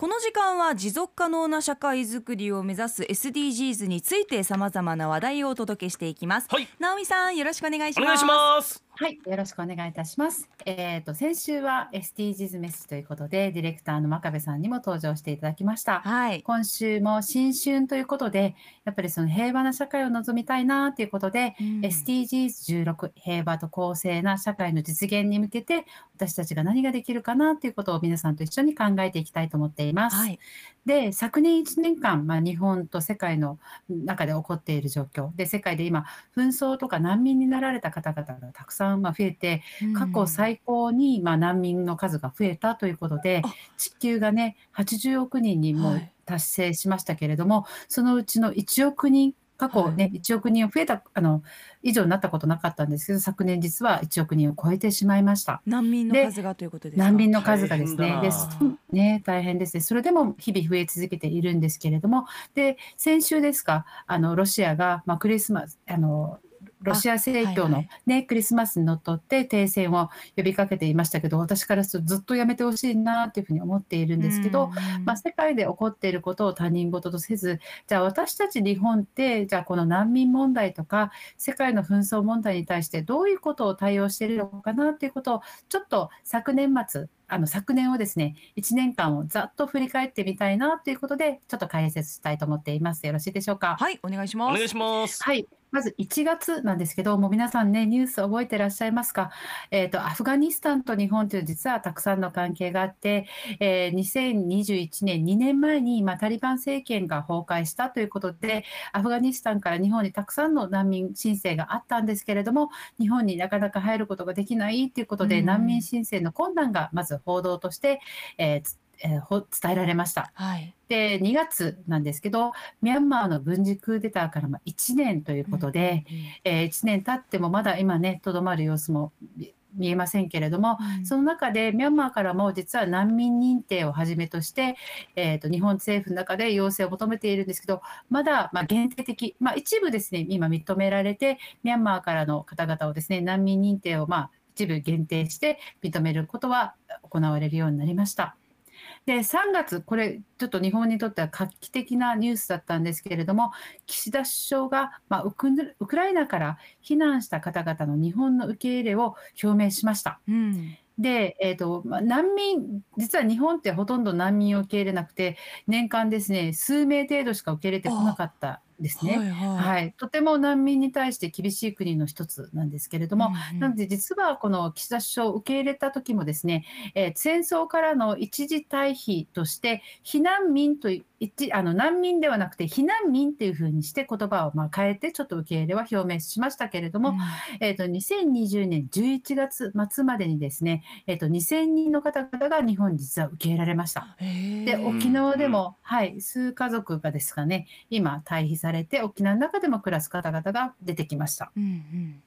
この時間は持続可能な社会づくりを目指す SDGs についてさまざまな話題をお届けしていきます。はい、直美さんよろしくお願いします。お願いします。はい、よろしくお願いいたします。えっ、と先週は SDGs メッセージということでディレクターの真壁さんにも登場していただきました。はい。今週も新春ということで、やっぱりその平和な社会を望みたいなということで、うん SDGs16 平和と公正な社会の実現に向けて私たちが何ができるかなということを皆さんと一緒に考えていきたいと思っています。はい。で昨年1年間、まあ、日本と世界の中で起こっている状況で世界で今紛争とか難民になられた方々がたくさんまあ増えて過去最高にまあ難民の数が増えたということであ地球がね80億人にも達成しましたけれども、そのうちの1億人過去ね、1億人を増えたあの以上になったことなかったんですけど昨年実は1億人を超えてしまいました。難民ので数がということですか？難民の数がですね、ですね大変ですね。それでも日々増え続けているんですけれども、で先週ですか、あのロシアがまあクリスマスあのロシア正教のはいね、クリスマスにのっとって停戦を呼びかけていましたけど、私からするとずっとやめてほしいなというふうに思っているんですけど、うんまあ、世界で起こっていることを他人事とせず、じゃあ私たち日本って、じゃあこの難民問題とか、世界の紛争問題に対してどういうことを対応しているのかなということを、ちょっと昨年末、あの昨年をですね、1年間をざっと振り返ってみたいなということで、ちょっと解説したいと思っています。よろしいでしょうか？はいお願いしおます。願いします。はい。まず1月なんですけど、もう皆さんね、ニュース覚えてらっしゃいますか？えっ、と、アフガニスタンと日本という実はたくさんの関係があって、えー2021年、2年前に、まあ、タリバン政権が崩壊したということで、アフガニスタンから日本にたくさんの難民申請があったんですけれども、日本になかなか入ることができないということで、うん難民申請の困難がまず報道として、えーつえーほ伝えられました。はい。で2月なんですけど、ミャンマーの軍事クーデターからまあ1年ということで、えー1年経ってもまだ今ね、とどまる様子も見見えませんけれども、うんその中でミャンマーからも実は難民認定をはじめとして、えー、と日本政府の中で要請を求めているんですけど、まだまあ限定的、まあ、一部ですね、今認められて、ミャンマーからの方々をですね、難民認定をまあ一部限定して認めることは行われるようになりました。で3月、これ、ちょっと日本にとっては画期的なニュースだったんですけれども、岸田首相が、まあ、ウクウクライナから避難した方々の日本の受け入れを表明しました。うん。で、えーとまあ、難民、実は日本ってほとんど難民を受け入れなくて、年間ですね、数名程度しか受け入れてこなかったですね。はいはい。はい、とても難民に対して厳しい国の一つなんですけれども、うんうんなので実はこの岸田首相を受け入れた時もですね、えー戦争からの一時退避として避難民とい一あの難民ではなくて避難民っていうふうにして言葉をまあ変えてちょっと受け入れは表明しましたけれども、えー、と2020年11月末までにですね、えー、と2000人の方々が日本に実は受け入れられました。うんで沖縄でも、はい、数家族がですかね今退避されて沖縄の中でも暮らす方々が出てきました。うんうん。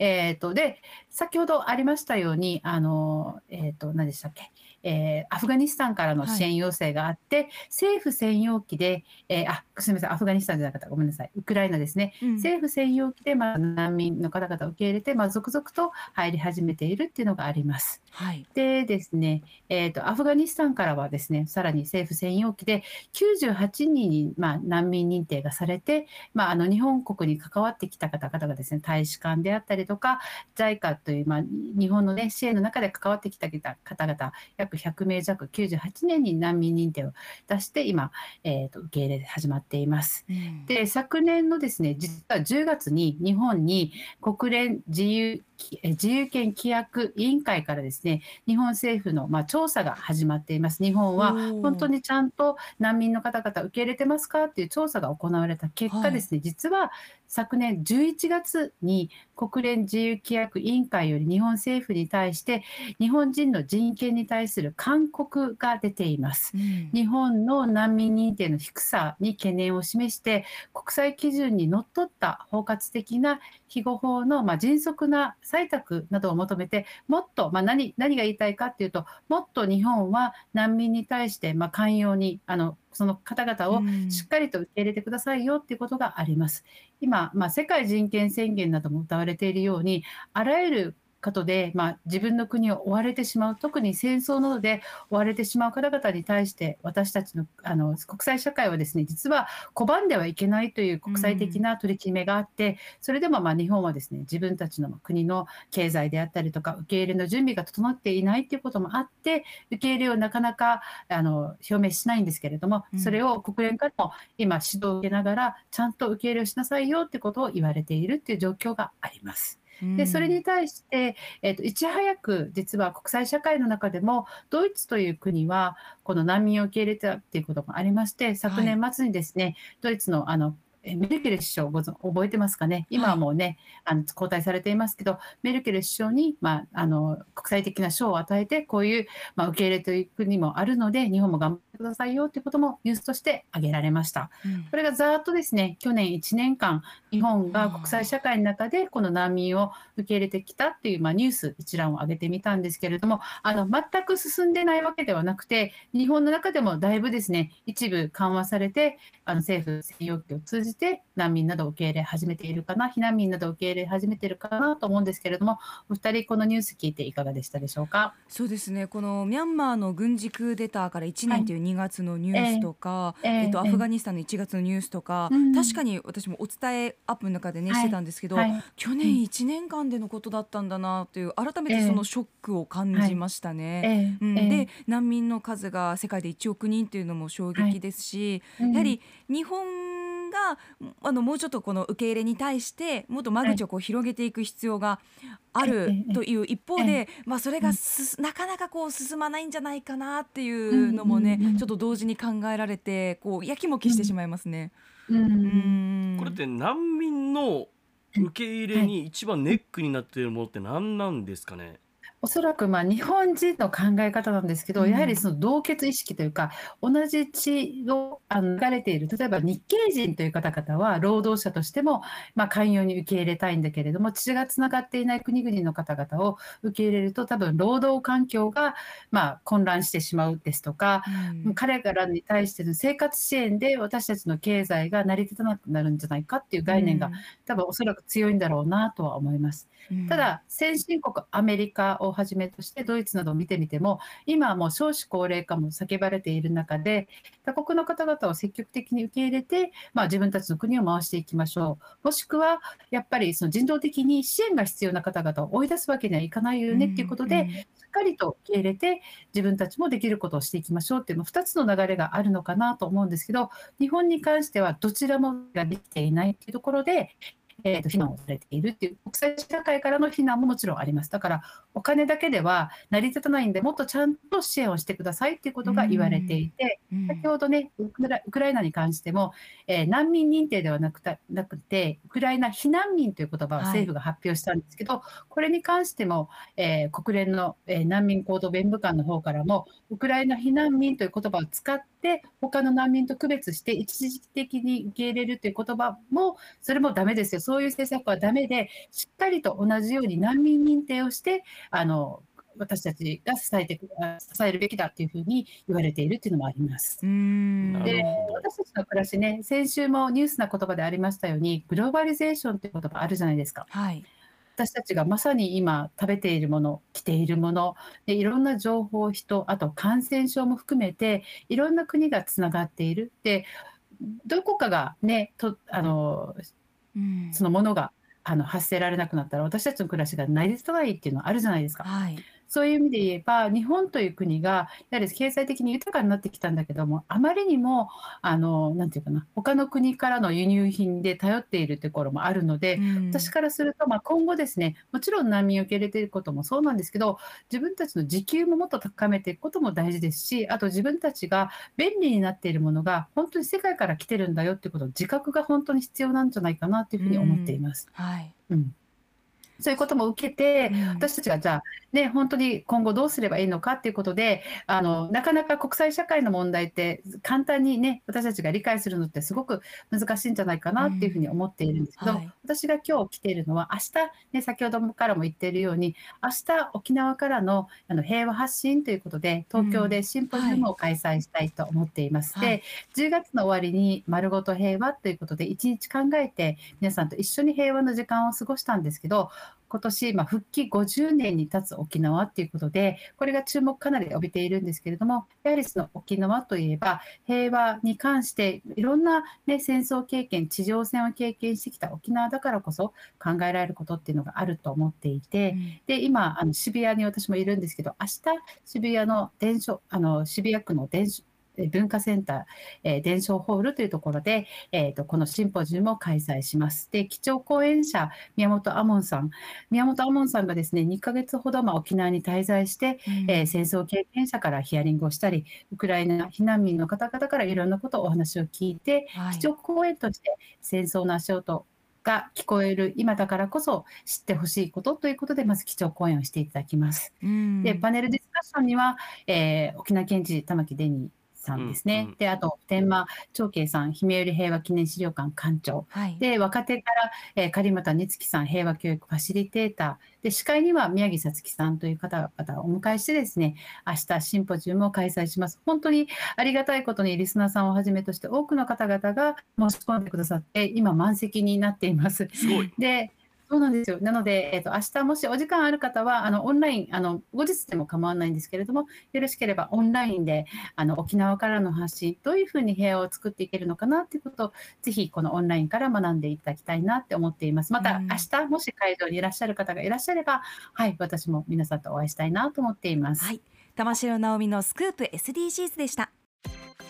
えー、とで先ほどありましたようにあの、えー、と何でしたっけ、えーアフガニスタンからの支援要請があって、政府専用機で、えーあすみませんアフガニスタンじゃなかった。ごめんなさい。ウクライナですね、うん。政府専用機で、まあ、難民の方々を受け入れて、まあ、続々と入り始めているっていうのがあります。はい。でですね、えー、とアフガニスタンからはですねさらに政府専用機で98人に、まあ、難民認定がされて、まあ、あの日本国に関わってきた方々がですね大使館であったりとか JICA という、まあ、日本の、ね、支援の中で関わってきた方々約100名弱98年に難民認定を出して今、えー、と受け入れ始まっています。うんで昨年のですね実は10月に日本に国連自由え自由権規約委員会からですね日本政府のまあ調査が始まっています。日本は本当にちゃんと難民の方々受け入れてますかっていう調査が行われた結果ですね、実は昨年11月に国連自由規約委員会より日本政府に対して日本人の人権に対する勧告が出ています。うん日本の難民認定の低さに懸念を示して国際基準にのっとった包括的な庇護法のまあ迅速な採択などを求めてもっとまあ何何が言いたいかっていうともっと日本は難民に対してまあ寛容にあのその方々をうんしっかりと受け入れてくださいよっていうことがあります。今、まあ、世界人権宣言なども謳われているようにあらゆることで、まあ、自分の国を追われてしまう特に戦争などで追われてしまう方々に対して私たちのあの国際社会はですね実は拒んではいけないという国際的な取り決めがあって、それでもまあ日本はですね自分たちの国の経済であったりとか受け入れの準備が整っていないということもあって受け入れをなかなかあの表明しないんですけれどもそれを国連からも今指導を受けながらちゃんと受け入れをしなさいよってことを言われているっていう状況があります。でそれに対して、えーと、いち早く実は国際社会の中でもドイツという国はこの難民を受け入れたっていうこともありまして昨年末にですね、はい、ドイツのあのメルケル首相ご覚えてますかね、今はもうね、はい、あの交代されていますけど、メルケル首相に、まあ、あの国際的な賞を与えて、こういう、まあ、受け入れという国もあるので、日本も頑張ってくださいよということもニュースとして挙げられました。うん、これがざーっとですね、去年1年間、日本が国際社会の中でこの難民を受け入れてきたっていう、まあ、ニュース一覧を挙げてみたんですけれども、あの全く進んでないわけではなくて、日本の中でもだいぶですね、一部緩和されて、あの政府専用機を通じて難民などを受け入れ始めているかな、避難民などを受け入れ始めているかなと思うんですけれども、お二人、このニュース聞いていかがでしたでしょうか？そうですね、このミャンマーの軍事クーデターから1年という2月のニュースとか、はい、えー、えっと、アフガニスタンの1月のニュースとか、えー、確かに私もお伝えアップの中でね、してたんですけど、はい。はい、去年1年間でのことだったんだなという、改めてそのショックを感じましたね。うん、で、難民の数が世界で1億人というのも衝撃ですし、やはり日本があのもうちょっとこの受け入れに対してもっと間口をこう広げていく必要があるという一方で、まあ、それがすなかなかこう進まないんじゃないかなっていうのもね、ちょっと同時に考えられてこうやきもきしてしまいますね。うん。これって難民の受け入れに一番ネックになっているものって何なんですかね？おそらくまあ日本人の考え方なんですけど、うん、やはりその同血意識というか、同じ血を流れている、例えば日系人という方々は労働者としてもまあ寛容に受け入れたいんだけれども、血がつながっていない国々の方々を受け入れると、多分労働環境がまあ混乱してしまうですとか、うん、彼らに対しての生活支援で私たちの経済が成り立たなくなるんじゃないかっていう概念が、多分おそらく強いんだろうなとは思います。ただ、先進国アメリカをはじめとしてドイツなどを見てみても今はもう少子高齢化も叫ばれている中で他国の方々を積極的に受け入れて、まあ、自分たちの国を回していきましょうもしくはやっぱりその人道的に支援が必要な方々を追い出すわけにはいかないよねっていうことで、うんうん、しっかりと受け入れて自分たちもできることをしていきましょうっていうの2つの流れがあるのかなと思うんですけど日本に関してはどちらもができていないっていうところでえー、と非難をされているっていう国際社会からの非難ももちろんあります。だからお金だけでは成り立たないんでもっとちゃんと支援をしてくださいっていうことが言われていて、先ほどねウクライナに関しても、えー、難民認定ではなくたなくてウクライナ避難民という言葉を政府が発表したんですけど、はい、これに関しても、えー、国連の、えー、難民行動弁務官の方からもウクライナ避難民という言葉を使って他の難民と区別して一時的に受け入れるという言葉もそれもダメですよ。そういう政策はダメでしっかりと同じように難民認定をしてあの私たちが支えて支えるべきだっていうふうに言われているっていうのもあります。で私たちの暮らしね先週もニュースな言葉でありましたようにグローバリゼーションっていう言葉あるじゃないですか。はい。私たちがまさに今食べているもの着ているものでいろんな情報人あと感染症も含めていろんな国がつながっている。でどこかがねとあの、うん、そのものがあの発せられなくなったら私たちの暮らしが成り立たないっていうのはあるじゃないですか。はいそういう意味で言えば、日本という国が、やはり経済的に豊かになってきたんだけども、あまりにも、あの、なんていうかな、他の国からの輸入品で頼っているところもあるので、うん、私からすると、まあ、今後ですね、もちろん難民を受け入れていることもそうなんですけど、自分たちの時給ももっと高めていくことも大事ですし、あと自分たちが便利になっているものが、本当に世界から来てるんだよっていうこと、自覚が本当に必要なんじゃないかなというふうに思っています。うん、はい。うんそういうことも受けて、私たちがじゃあ、ね、本当に今後どうすればいいのかっていうことで、あの、なかなか国際社会の問題って簡単にね、私たちが理解するのってすごく難しいんじゃないかなっていうふうに思っているんですけど、うんはい、私が今日来ているのは、明日、ね、先ほどからも言っているように、明日沖縄からのあの平和発信ということで、東京でシンポジウムを開催したいと思っています。うんはい、で、10月の終わりに丸ごと平和ということで、1日考えて皆さんと一緒に平和の時間を過ごしたんですけど、今年、まあ、復帰50年に経つ沖縄っていうことで、これが注目かなり浴びているんですけれども、やはりその沖縄といえば、平和に関していろんな、ね、戦争経験、地上戦を経験してきた沖縄だからこそ考えられることっていうのがあると思っていて、うん、で今あの、渋谷に私もいるんですけど、明日渋谷の電車あの渋谷区の電車文化センター、えー、伝承ホールというところで、えーと、このシンポジウムを開催します。で、基調講演者、宮本亞門さん、宮本亞門さんがですね、2ヶ月ほどまあ沖縄に滞在して、うん、えー、戦争経験者からヒアリングをしたり、ウクライナ避難民の方々からいろんなことをお話を聞いて、はい、基調講演として戦争の足音が聞こえる今だからこそ知ってほしいことということでまず基調講演をしていただきます。でパネルディスカッションには、えー、沖縄県知事玉城デニーさんですね。うんうん、で、あと、天満長慶さん、姫寄平和記念資料館館長。はい、で、若手から、えー、狩俣根月さん、平和教育ファシリテーター。で、司会には宮城さつきさんという方々をお迎えしてですね、明日シンポジウムを開催します。本当にありがたいことにリスナーさんをはじめとして多くの方々が申し込んでくださって、今満席になっています。すで、そうなんですよ。なので、えっ、ー、と、明日もしお時間ある方は、あの、オンライン、あの、後日でも構わないんですけれども、よろしければオンラインで、あの、沖縄からの発信、どういうふうに部屋を作っていけるのかなっていうことを、ぜひ、このオンラインから学んでいただきたいなって思っています。また、明日、もし会場にいらっしゃる方がいらっしゃれば、はい、私も皆さんとお会いしたいなと思っています。はい。玉城直美のスクープ SDGs でした。